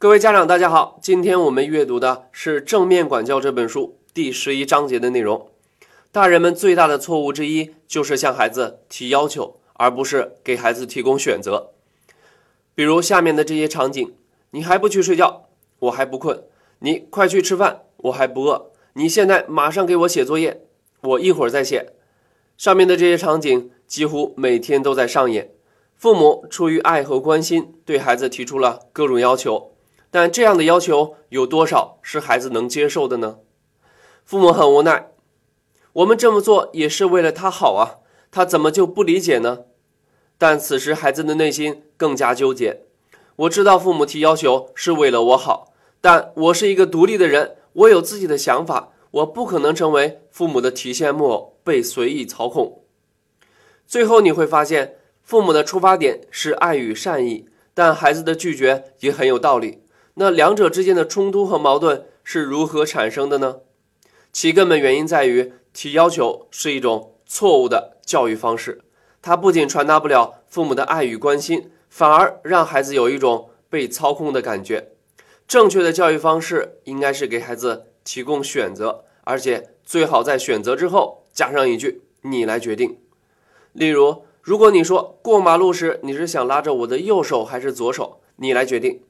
各位家长，大家好，今天我们阅读的是《正面管教》这本书第十一章节的内容。大人们最大的错误之一就是向孩子提要求，而不是给孩子提供选择。比如下面的这些场景：你还不去睡觉，我还不困；你快去吃饭，我还不饿；你现在马上给我写作业，我一会儿再写。上面的这些场景几乎每天都在上演。父母出于爱和关心，对孩子提出了各种要求。但这样的要求有多少是孩子能接受的呢？父母很无奈，我们这么做也是为了他好啊，他怎么就不理解呢？但此时孩子的内心更加纠结。我知道父母提要求是为了我好，但我是一个独立的人，我有自己的想法，我不可能成为父母的提线木偶，被随意操控。最后你会发现，父母的出发点是爱与善意，但孩子的拒绝也很有道理。那两者之间的冲突和矛盾是如何产生的呢？其根本原因在于提要求是一种错误的教育方式，它不仅传达不了父母的爱与关心，反而让孩子有一种被操控的感觉。正确的教育方式应该是给孩子提供选择，而且最好在选择之后加上一句“你来决定”。例如，如果你说过马路时你是想拉着我的右手还是左手，你来决定。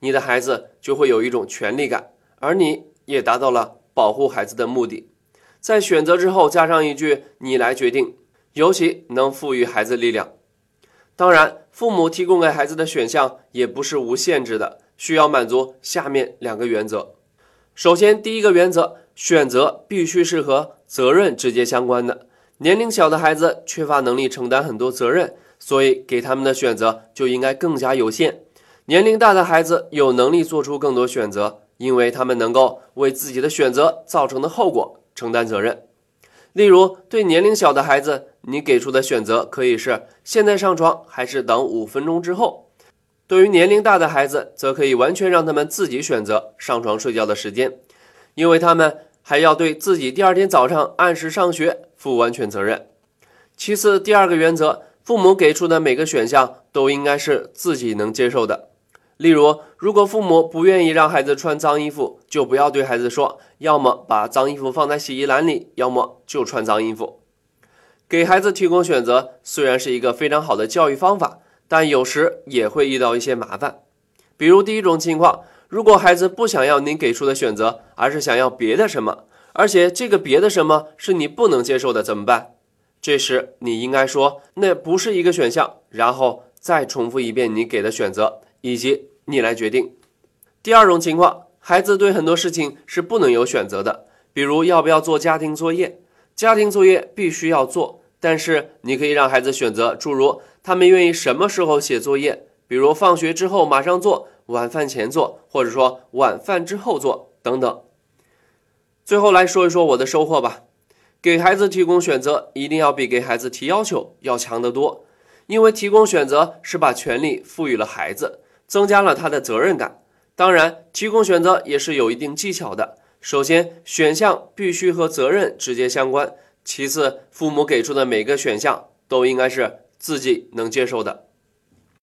你的孩子就会有一种权利感，而你也达到了保护孩子的目的。在选择之后加上一句“你来决定”，尤其能赋予孩子力量。当然，父母提供给孩子的选项也不是无限制的，需要满足下面两个原则。首先，第一个原则，选择必须是和责任直接相关的。年龄小的孩子缺乏能力承担很多责任，所以给他们的选择就应该更加有限。年龄大的孩子有能力做出更多选择，因为他们能够为自己的选择造成的后果承担责任。例如，对年龄小的孩子，你给出的选择可以是现在上床还是等五分钟之后；对于年龄大的孩子，则可以完全让他们自己选择上床睡觉的时间，因为他们还要对自己第二天早上按时上学负完全责任。其次，第二个原则，父母给出的每个选项都应该是自己能接受的。例如，如果父母不愿意让孩子穿脏衣服，就不要对孩子说，要么把脏衣服放在洗衣篮里，要么就穿脏衣服。给孩子提供选择虽然是一个非常好的教育方法，但有时也会遇到一些麻烦。比如第一种情况，如果孩子不想要您给出的选择，而是想要别的什么，而且这个别的什么是你不能接受的，怎么办？这时你应该说，那不是一个选项，然后再重复一遍你给的选择。以及你来决定。第二种情况，孩子对很多事情是不能有选择的，比如要不要做家庭作业。家庭作业必须要做，但是你可以让孩子选择，诸如他们愿意什么时候写作业，比如放学之后马上做，晚饭前做，或者说晚饭之后做等等。最后来说一说我的收获吧。给孩子提供选择，一定要比给孩子提要求要强得多，因为提供选择是把权利赋予了孩子。增加了他的责任感。当然，提供选择也是有一定技巧的。首先，选项必须和责任直接相关；其次，父母给出的每个选项都应该是自己能接受的。